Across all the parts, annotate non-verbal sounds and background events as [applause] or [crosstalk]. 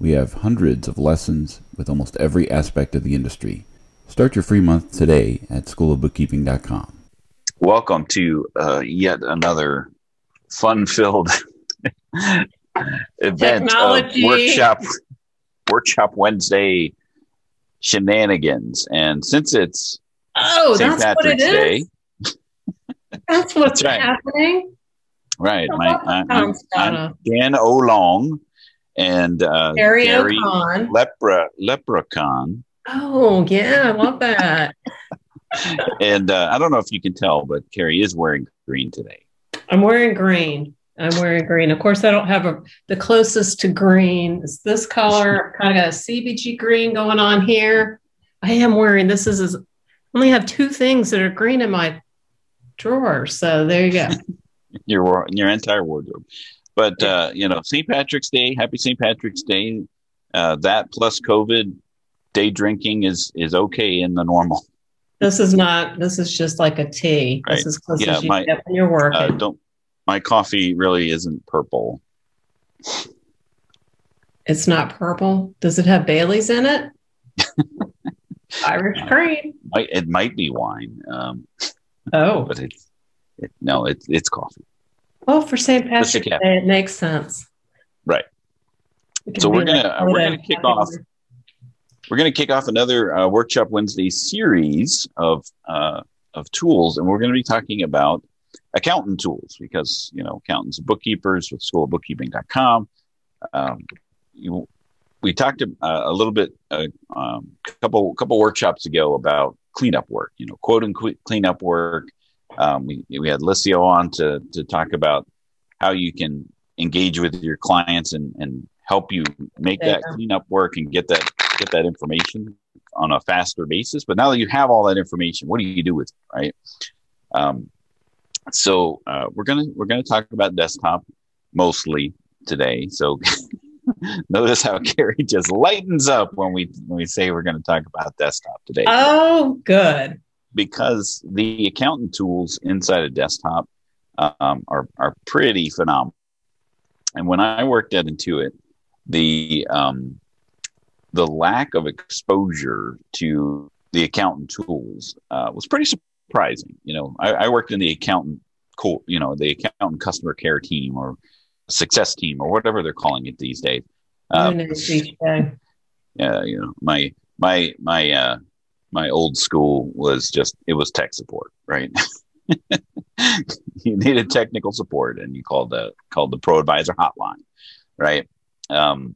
We have hundreds of lessons with almost every aspect of the industry. Start your free month today at schoolofbookkeeping.com. Welcome to uh, yet another fun-filled [laughs] event Technology. of workshop workshop Wednesday shenanigans. And since it's Oh, St. that's what it Patrick's Day, is. [laughs] That's what's That's right. happening. right? My, welcome, I, I'm, I'm Dan O'Long and uh, Gary Gary. Lepra Leprechaun. Oh, yeah, I love that. [laughs] [laughs] And uh, I don't know if you can tell, but Carrie is wearing green today. I'm wearing green. I'm wearing green. Of course, I don't have a the closest to green is this color. kind of got a CBG green going on here. I am wearing this is, is only have two things that are green in my drawer. So there you go. [laughs] your your entire wardrobe. But uh, you know, St. Patrick's Day, happy St. Patrick's Day. Uh, that plus COVID, day drinking is is okay in the normal. This is not. This is just like a tea. Right. This is close Yeah, as you my- get when you're working. Uh, don't my coffee really isn't purple. It's not purple. Does it have Bailey's in it? [laughs] Irish cream. Might, it might be wine, um, Oh, but it's it, no, it's it's coffee. Well, for St. Patrick's Day, it makes sense. Right. So we're gonna- uh, we're gonna kick off. We're going to kick off another uh, Workshop Wednesday series of uh, of tools, and we're going to be talking about accountant tools because you know accountants and bookkeepers with schoolofbookkeeping.com. Um, you, we talked uh, a little bit a um, couple couple workshops ago about cleanup work. You know, quote unquote cleanup work. Um, we we had Liscio on to to talk about how you can engage with your clients and and help you make that cleanup work and get that get that information on a faster basis. But now that you have all that information, what do you do with it, right? Um, so uh, we're gonna we're gonna talk about desktop mostly today. So [laughs] notice how [laughs] Carrie just lightens up when we when we say we're going to talk about desktop today Oh, good. Because the accountant tools inside a desktop um, are are pretty phenomenal. And when I worked at Intuit, the um, the lack of exposure to the accountant tools uh, was pretty surprising. You know, I, I worked in the accountant, co- you know, the accountant customer care team or success team or whatever they're calling it these days. New news each day. yeah, you know, my my my uh my old school was just it was tech support, right? [laughs] you needed technical support and you called the called the pro advisor hotline, right? Um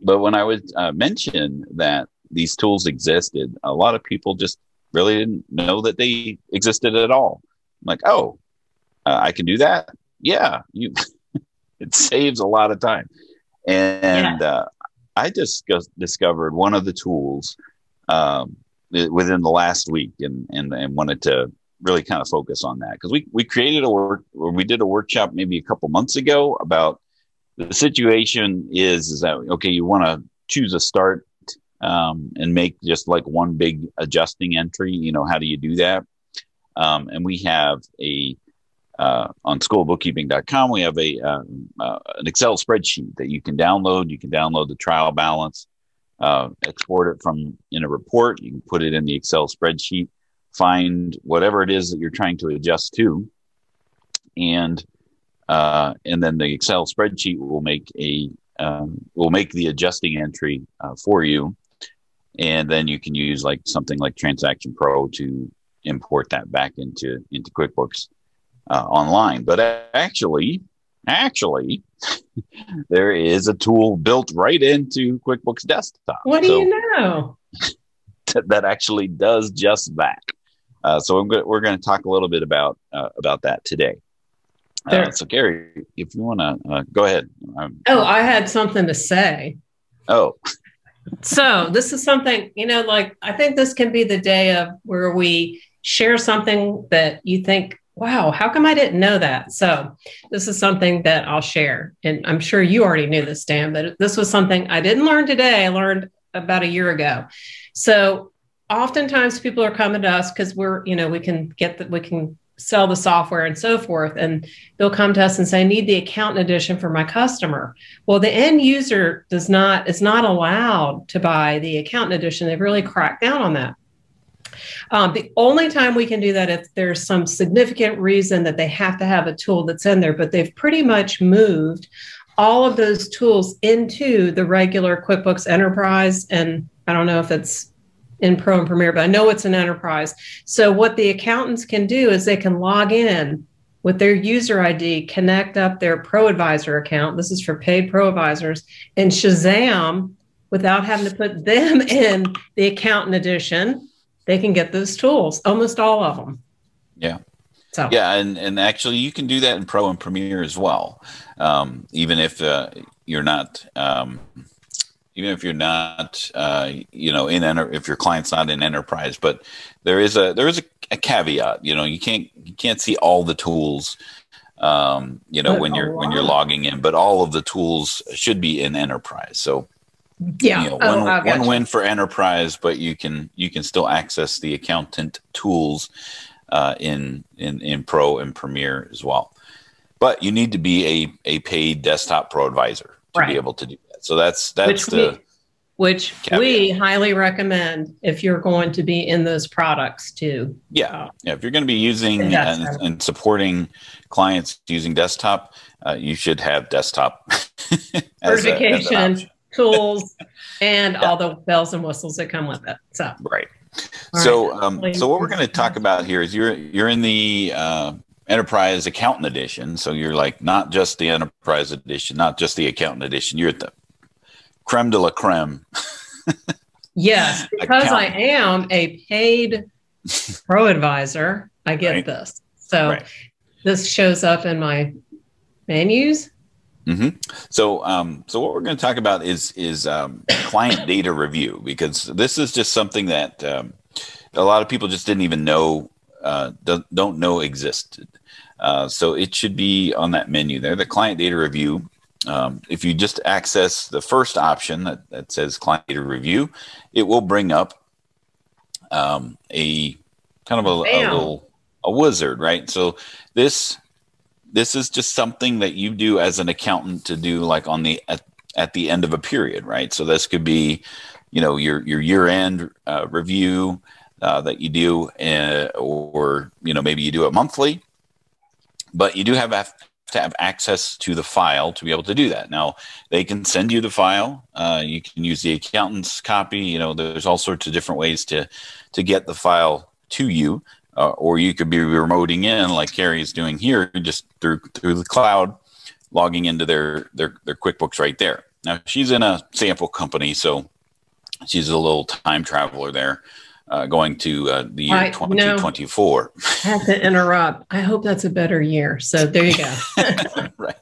but when I would uh, mention that these tools existed, a lot of people just really didn't know that they existed at all. I'm like, oh, uh, I can do that. Yeah, you. [laughs] it saves a lot of time, and uh, I just discovered one of the tools um, within the last week, and and and wanted to really kind of focus on that. Because we we created a work or we did a workshop maybe a couple months ago about the situation is is that okay you want to choose a start um, and make just like one big adjusting entry you know how do you do that? Um, and we have a uh, on schoolbookkeeping.com we have a um, uh, an excel spreadsheet that you can download. You can download the trial balance uh, export it from in a report. You can put it in the excel spreadsheet find whatever it is that you're trying to adjust to. And uh, and then the Excel spreadsheet will make a um, will make the adjusting entry uh, for you, and then you can use like something like Transaction Pro to import that back into into QuickBooks uh, online. But actually, actually, there is a tool built right into QuickBooks Desktop. What do So- you know? [laughs] that actually does just that. Uh, so I'm go- we're going to talk a little bit about uh, about that today. Uh, so Carrie, if you want to uh, go ahead. Um, Oh, I had something to say. oh, so this is something you know like i think this can be the day of where we share something that you think wow how come i didn't know that so this is something that i'll share and i'm sure you already knew this dan but this was something i didn't learn today i learned about a year ago so oftentimes people are coming to us because we're you know we can get that we can sell the software and so forth. And they'll come to us and say, I need the accountant edition for my customer. Well, the end user does not, is not allowed to buy the accountant edition. They've really cracked down on that. Um, the only time we can do that if there's some significant reason that they have to have a tool that's in there, but they've pretty much moved all of those tools into the regular QuickBooks Enterprise. And I don't know if it's in Pro and Premier, but I know it's an enterprise. So what the accountants can do is they can log in with their user ID, connect up their Pro Advisor account. This is for paid Pro Advisors, and Shazam without having to put them [laughs] in the accountant edition. They can get those tools, almost all of them. Yeah. So yeah, and and actually you can do that in Pro and Premier as well, um, even if uh, you're not. Um, even if you're not, uh, you know, in enter- if your client's not in enterprise. But there is a there is a, a caveat. You know, you can't you can't see all the tools. Um, you know, but when you're when you're logging in, but all of the tools should be in enterprise. So yeah, you know, oh, one, one win for enterprise, but you can you can still access the accountant tools uh, in in in Pro and Premier as well. But you need to be a a paid desktop pro advisor to right. be able to do that. so that's that's which the we, which caveat. we highly recommend if you're going to be in those products too. Yeah, uh, yeah. If you're going to be using and, and, supporting clients using desktop, uh, you should have desktop [laughs] certification tools [laughs] and yeah. all the bells and whistles that come with it. So right. All so, right. um, so what we're going to talk about here is you're you're in the uh, enterprise accountant edition. So you're like not just the enterprise edition, not just the accountant edition. You're at the creme de la creme. [laughs] yes, because I am a paid pro advisor, I get right. this. So right. this shows up in my menus. Mm-hmm. So, um, so what we're going to talk about is is um, client data review because this is just something that um, a lot of people just didn't even know uh, don't, know existed. Uh, so it should be on that menu there, the client data review. Um, if you just access the first option that, that says client data review, it will bring up um, a kind of a, a, little a wizard, right? So this this is just something that you do as an accountant to do like on the at, at the end of a period, right? So this could be, you know, your your year end uh, review uh, that you do, uh, or you know maybe you do it monthly, but you do have to have access to the file to be able to do that. Now, they can send you the file. Uh, you can use the accountant's copy. You know, there's all sorts of different ways to to get the file to you, uh, or you could be remoting in like Carrie is doing here, just through through the cloud, logging into their their their QuickBooks right there. Now, she's in a sample company, so she's a little time traveler there uh, going to uh, the year I, 2024. No, I have to interrupt. I hope that's a better year. So there you go. [laughs] [laughs] right.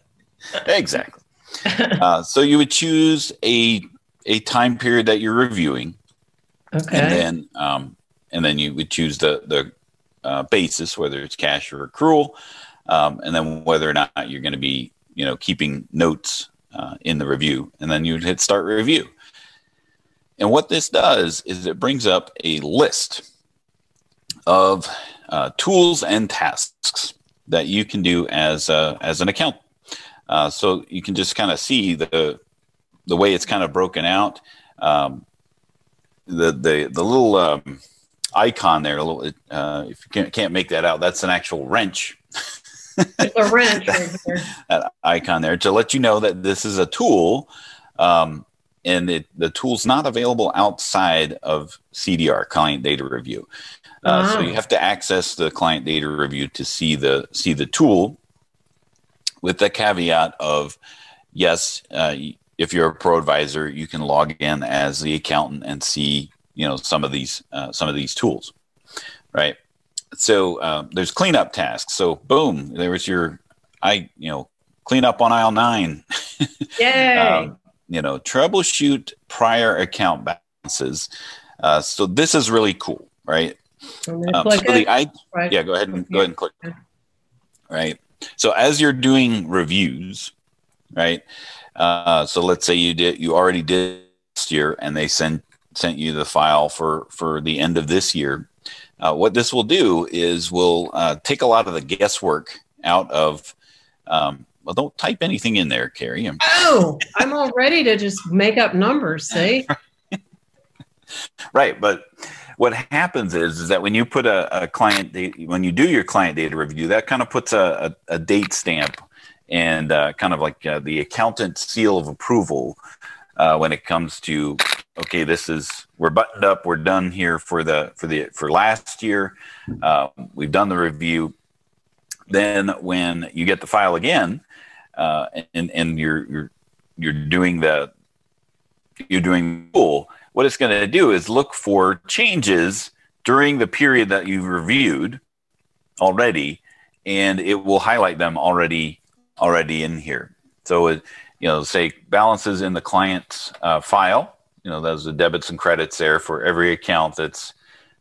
Exactly. Uh, so you would choose a a time period that you're reviewing. Okay. And then um, and then you would choose the the uh, basis, whether it's cash or accrual, um, and then whether or not you're going to be you know keeping notes uh, in the review, and then you hit start review. And what this does is it brings up a list of uh, tools and tasks that you can do as a, as an account. Uh, so you can just kind of see the the way it's kind of broken out. Um, the the the little um, icon there, a little uh, if you can't, can't make that out, that's an actual wrench. it's a wrench [laughs] right that icon there to let you know that this is a tool um, and it, the tool's not available outside of CDR client data review. Uh, So you have to access the client data review to see the see the tool, with the caveat of yes, uh, if you're a pro advisor, you can log in as the accountant and see you know some of these uh, some of these tools, right? So uh, there's cleanup tasks. So boom, there was your I you know clean up on aisle nine. [laughs] Yay. um, you know, troubleshoot prior account balances. Uh, so this is really cool, right? Um, so the, I, right. yeah, go ahead and go ahead and click. Right. So as you're doing reviews, right? Uh, so let's say you did, you already did last year, and they sent sent you the file for for the end of this year. Uh, what this will do is we'll uh, take a lot of the guesswork out of. Um, well, don't type anything in there, Carrie. I'm- oh, I'm all ready to just make up numbers. See. [laughs] right, but what happens is, is that when you put a, a client data, when you do your client data review, that kind of puts a, a, a date stamp and uh, kind of like uh, the accountant seal of approval uh, when it comes to okay, this is we're buttoned up, we're done here for the for the for last year. Uh, we've done the review. Then when you get the file again, uh, and and you're you're you're doing the you're doing cool what it's going to do is look for changes during the period that you've reviewed already, and it will highlight them already already in here. So, it, you know, say balances in the client uh, file. You know, those are debits and credits there for every account that's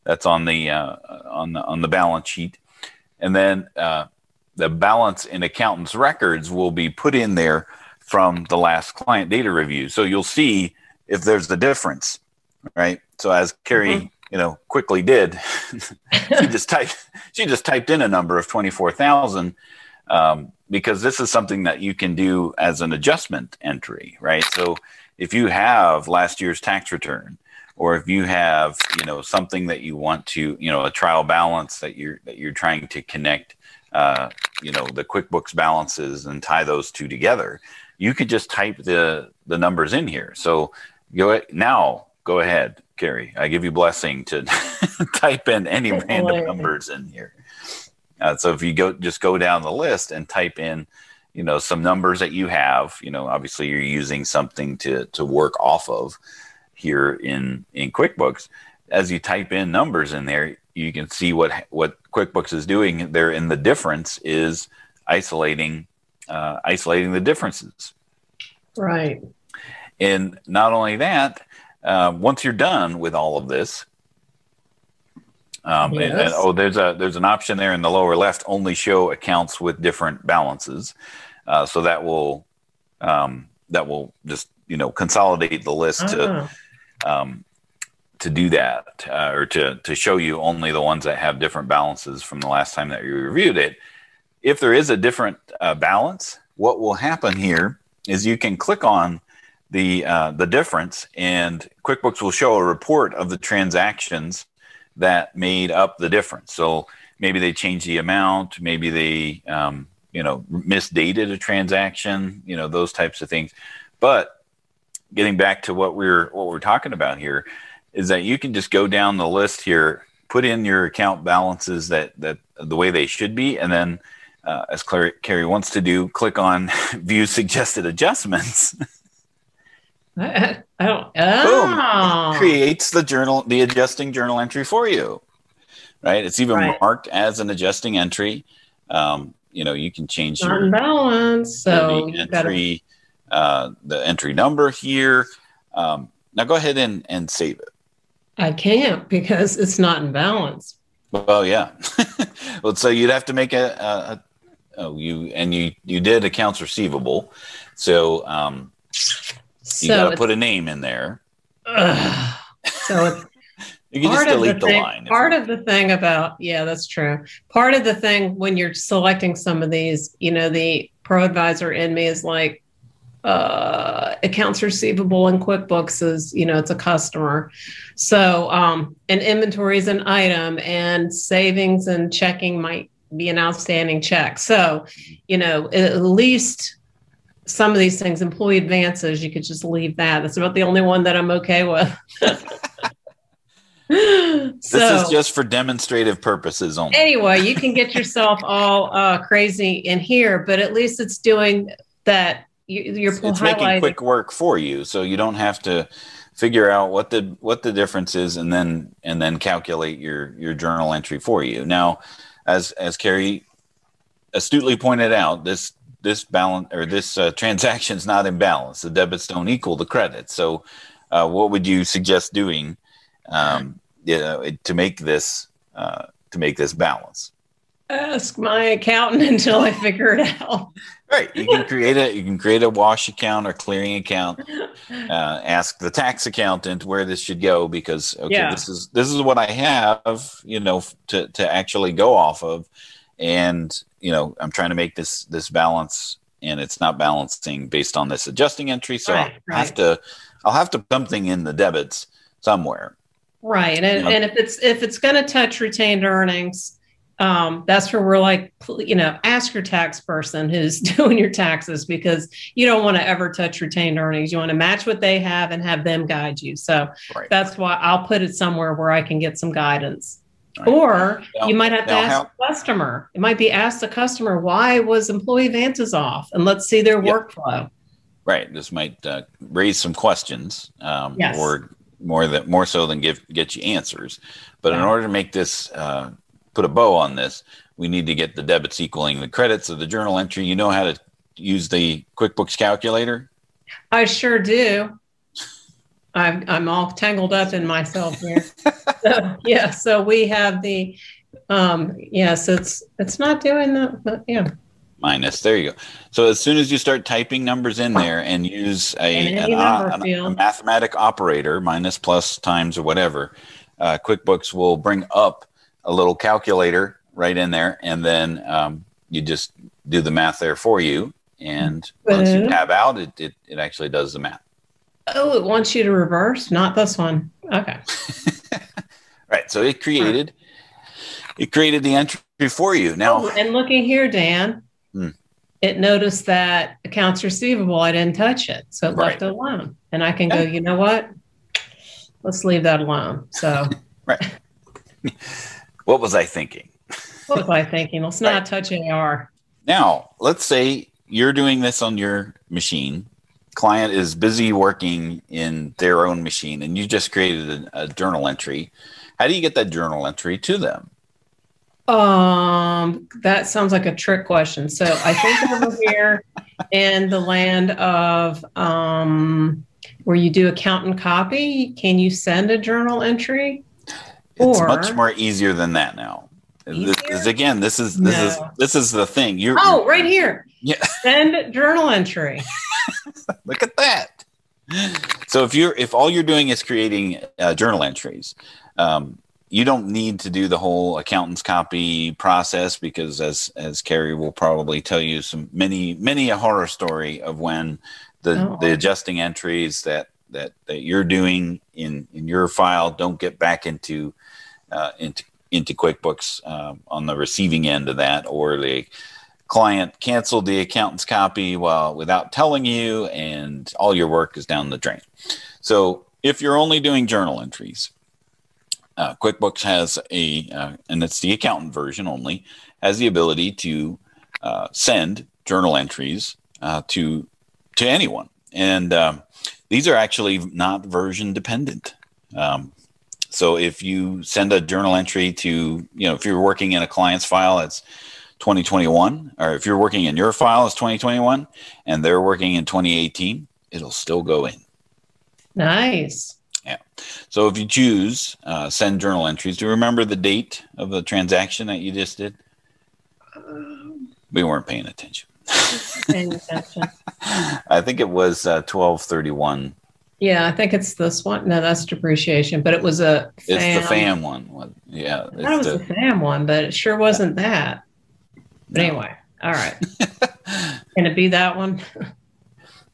that's on the uh, on the on the balance sheet, and then uh, the balance in accountant's records will be put in there from the last client data review. So you'll see if there's the difference right? So as Carrie, mm-hmm. you know, quickly did, [laughs] she just typed she just typed in a number of twenty four thousand um, because this is something that you can do as an adjustment entry, right? So if you have last year's tax return, or if you have you know something that you want to you know a trial balance that you're that you're trying to connect uh, you know the quickbooks balances and tie those two together you could just type the the numbers in here so go now go ahead, Carrie. I give you blessing to [laughs] type in any random numbers in here. Uh, so if you go, just go down the list and type in, you know, some numbers that you have. You know, obviously you're using something to to work off of here in in QuickBooks. As you type in numbers in there, you can see what what QuickBooks is doing there. In the difference is isolating uh, isolating the differences. Right. And not only that, uh, once you're done with all of this, um, yes. and, and, oh, there's a there's an option there in the lower left. Only show accounts with different balances, uh, so that will um, that will just you know consolidate the list to ah. um, to do that uh, or to to show you only the ones that have different balances from the last time that you reviewed it. If there is a different uh, balance, what will happen here is you can click on the uh, the difference, and QuickBooks will show a report of the transactions that made up the difference. So maybe they changed the amount, maybe they um, you know misdated a transaction, you know those types of things. But getting back to what we're what we're talking about here is that you can just go down the list here, put in your account balances that that the way they should be, and then uh, as Carrie wants to do, click on [laughs] View Suggested Adjustments. [laughs] I, [laughs] I don't. Oh. Boom! It creates the journal, the adjusting journal entry for you. Right. It's even right. marked as an adjusting entry. Um, you know, you can change your balance. So entry, uh, the entry number here. Um, now go ahead and, and save it. I can't because it's not in balance. Well, yeah. [laughs] well, so you'd have to make a, a, a oh, you and you you did accounts receivable. So um, you so got to put a name in there. [sighs] So it's [laughs] you can just delete the, thing, line. Part of the thing about yeah, that's true. Part of the thing when you're selecting some of these, you know, the pro advisor in me is like uh, accounts receivable in QuickBooks is, you know, it's a customer. So, um, and inventory is an item, and savings and checking might be an outstanding check. So, you know, at least some of these things, employee advances, you could just leave that. That's about the only one that I'm okay with. [laughs] this is just for demonstrative purposes only. Anyway, you can get yourself all uh, crazy in here, but at least it's doing that. You, are it's, it's making quick work for you, so you don't have to figure out what the what the difference is, and then and then calculate your your journal entry for you. Now, as as Carrie astutely pointed out, this this balance or this uh, transaction is not in balance. The debits don't equal the credits. So, uh, what would you suggest doing um, you know, to make this uh, to make this balance? Ask my accountant [laughs] until I figure it out. Right. You can create a you can create a wash account or clearing account. Uh, ask the tax accountant where this should go because okay, Yeah. this is this is what I have, you know, to to actually go off of, and you know, I'm trying to make this this balance, and it's not balancing based on this adjusting entry, so Right, I'll have to I'll have to put something in the debits somewhere. Right. And, Yeah. and if it's if it's going to touch retained earnings, um, that's where we're like, you know, ask your tax person who's [laughs] doing your taxes because you don't want to ever touch retained earnings. You want to match what they have and have them guide you. So Right. that's why I'll put it somewhere where I can get some guidance. Right. Or Now- you might have to ask how- the customer. It might be ask the customer why was employee advances off, and let's see their Yeah. workflow. Right. This might uh, raise some questions, um, Yes. or more that more so than give get you answers. But in order to make this uh, put a bow on this, we need to get the debits equaling the credits of the journal entry. You know how to use the QuickBooks calculator. I sure do. I'm I'm all tangled up in myself here. so, yeah, so we have the um yes, it's it's not doing that, but yeah. Minus. There you go. So as soon as you start typing numbers in there and use a, In an, a- a mathematic operator, minus, plus, times, or whatever, uh, QuickBooks will bring up a little calculator right in there, and then um, you just do the math there for you. And once you tab out, it, it, it actually does the math. Oh, it wants you to reverse, not this one. Okay. [laughs] Right. So it created it created the entry for you. Now, Oh, and looking here, Dan, Hmm. it noticed that accounts receivable, I didn't touch it. So it left it alone. And I can go, you know what? Let's leave that alone. So [laughs] Right. what was I thinking? what was I thinking? Let's not Right. touch AR. Now, let's say you're doing this on your machine. Client is busy working in their own machine, and you just created a, a journal entry. How do you get that journal entry to them? Um, that sounds like a trick question. So I think [laughs] over here in the land of um, where you do account and copy, can you send a journal entry? It's Or- much more easier than that now. This Easier? is again, this is this is this is the thing. You're Oh, right here. Yeah. [laughs] Send journal entry. [laughs] Look at that. So if you're if all you're doing is creating uh, journal entries, um, you don't need to do the whole accountant's copy process because as as Carrie will probably tell you some many many a horror story of when the Oh. the adjusting entries that that that you're doing in in your file don't get back into uh, into into QuickBooks um, on the receiving end of that, or the client canceled the accountant's copy while without telling you, and all your work is down the drain. So if you're only doing journal entries, uh, QuickBooks has a, uh, and it's the accountant version only, has the ability to uh, send journal entries uh, to to anyone, and um, these are actually not version dependent. Um, so if you send a journal entry to, you know, if you're working in a client's file, it's 2021, or if you're working in your file, it's 2021, and they're working in 2018, it'll still go in. Nice. Yeah. So if you choose uh, send journal entries, do you remember the date of the transaction that you just did? We weren't paying attention. Paying attention. [laughs] I think it was uh, 1231. Yeah, I think it's this one. No, that's depreciation, but it was a It's the FAM one. Yeah. It was the FAM one, but it sure wasn't that. But No. anyway, all right. [laughs] Can it be that one?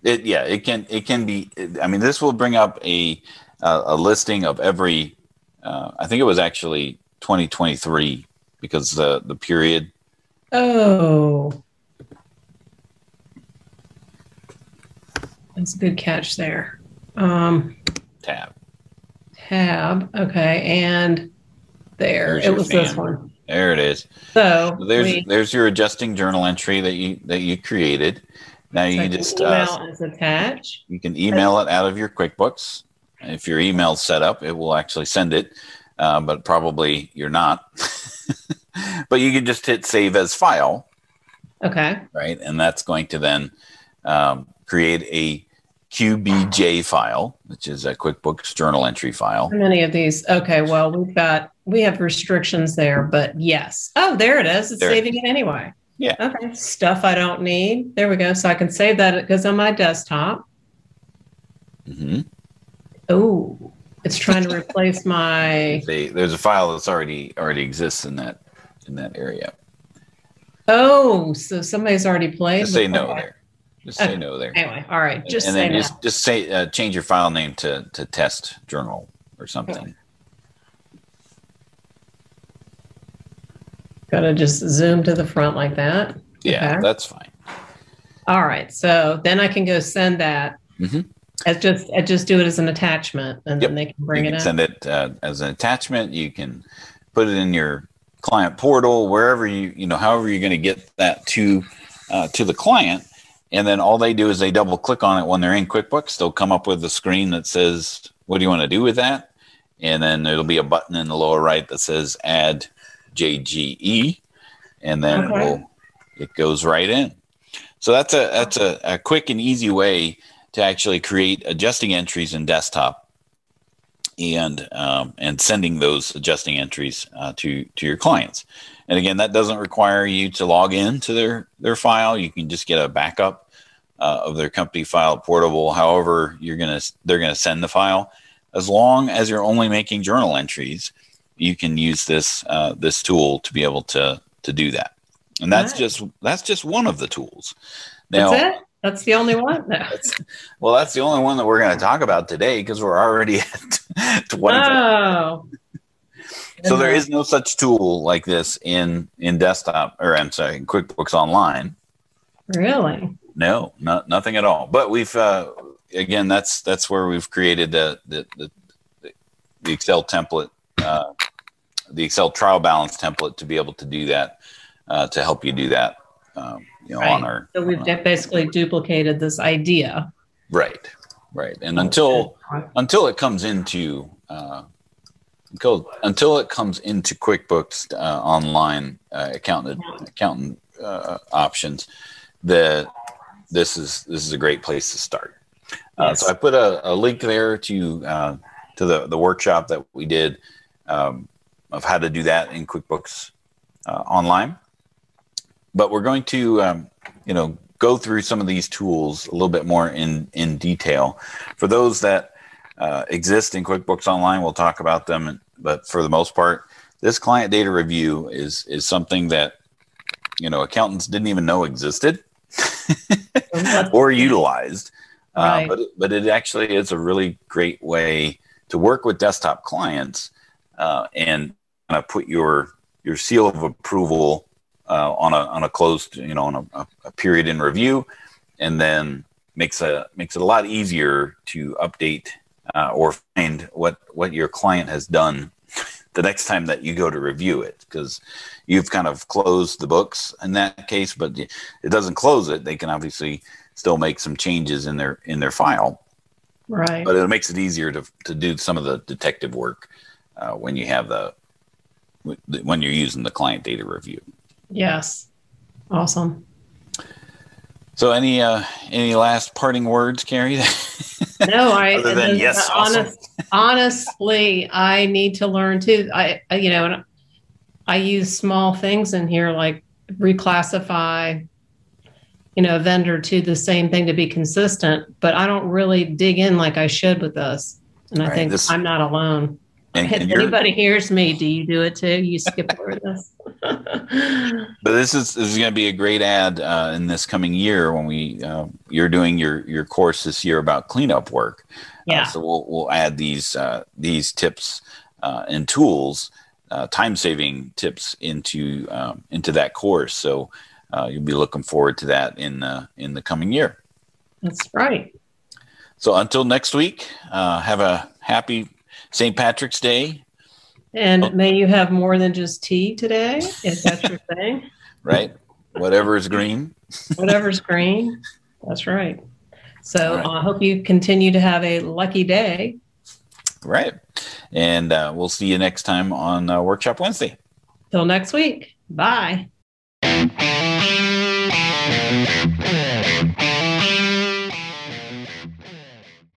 It, yeah, it can it can be. I mean, this will bring up a uh, a listing of every. Uh, I think it was actually 2023 because the the period. Oh. That's a good catch there. Um, tab. tab. Okay. And there. There's it was this one. There it is. So there's we, there's your adjusting journal entry that you that you created. Now you so can just email uh, is attached. you can email it out of your QuickBooks. If your email's set up, it will actually send it, uh, but probably you're not. [laughs] but you can just hit save as file, Okay. right? And that's going to then um, create a QBJ file, which is a QuickBooks journal entry file. How many of these? Okay. Well, we've got, we have restrictions there, but yes. Oh, there it is. It's There saving it anyway. Yeah. Okay. Stuff I don't need. There we go. So I can save that. It goes on my desktop. hmm Oh, it's trying to replace [laughs] my. There's a file that's already already exists in that in that area. Oh, so somebody's already played. Just say no that. there. Just say Okay. no there. Anyway, all right. Just and say then no. just just say uh, change your file name to to test journal or something. Gotta just zoom to the front like that. Yeah, Okay. that's fine. All right. So then I can go send that. Mm-hmm. As just I just do it as an attachment, and then they can bring you it can up. send it uh, as an attachment. You can put it in your client portal, wherever you you know, however you're going to get that to uh, to the client. And then all they do is they double click on it when they're in QuickBooks. They'll come up with a screen that says, "What do you want to do with that?" And then there'll be a button in the lower right that says "Add JGE," and then it will it goes right in. So that's a that's a, a quick and easy way to actually create adjusting entries in desktop and um, and sending those adjusting entries uh, to to your clients. And again, that doesn't require you to log in to their their file. You can just get a backup uh, of their company file portable. However, you're gonna they're gonna send the file. As long as you're only making journal entries, you can use this uh, this tool to be able to to do that. And that's just that's just one of the tools. Now, That's it. That's the only one. No. well, that's the only one that we're going to talk about today because we're already [laughs] at 20. Oh. So there is no such tool like this in in desktop or I'm sorry, in QuickBooks Online. really. No, not nothing at all. But we've uh, again that's that's where we've created the the the, the Excel template, uh, the Excel trial balance template to be able to do that uh, to help you do that. Um, you know, on our So we've our- basically duplicated this idea. right, right, and until until it comes into uh, until until it comes into QuickBooks uh, online uh, accountant accountant uh, options, that this is this is a great place to start. Uh, Yes. so I put a, a link there to uh, to the the workshop that we did um, of how to do that in QuickBooks uh, online. But we're going to um, you know go through some of these tools a little bit more in in detail. For those that uh, exist in QuickBooks Online, we'll talk about them. But for the most part, this client data review is is something that you know accountants didn't even know existed [laughs] or utilized. Right. Uh, but it- but it actually is a really great way to work with desktop clients uh, and kind of put your your seal of approval uh, on a on a closed you know on a, a period in review, and then makes a makes it a lot easier to update uh, or find what what your client has done [laughs] the next time that you go to review it because you've kind of closed the books in that case but it doesn't close it they can obviously still make some changes in their in their file Right. but it makes it easier to, to do some of the detective work uh, when you have the when you're using the client data review Yes. Awesome. So any uh any last parting words carrie [laughs] No, I Other than yes, uh, awesome. honest, honestly, I need to learn too. I, I- you know, and I use small things in here like reclassify, you know, a vendor to the same thing to be consistent, but I don't really dig in like I should with this. And I Right, think this- I'm not alone. and, if and anybody hears me, do you do it too? You skip over this. [laughs] But this is this is going to be a great ad uh, in this coming year when we uh, you're doing your your course this year about cleanup work. yeah. Uh, so we'll we'll add these uh, these tips uh, and tools, uh, time saving tips into um, into that course. So uh, you'll be looking forward to that in uh, in the coming year. That's right. So until next week, uh, have a happy St. Patrick's Day. And Oh. may you have more than just tea today, if that's your [laughs] thing. Right, whatever is green. Whatever's green. That's right. So right. I hope you continue to have a lucky day. Right, and uh, we'll see you next time on uh, Workshop Wednesday. Till next week. Bye.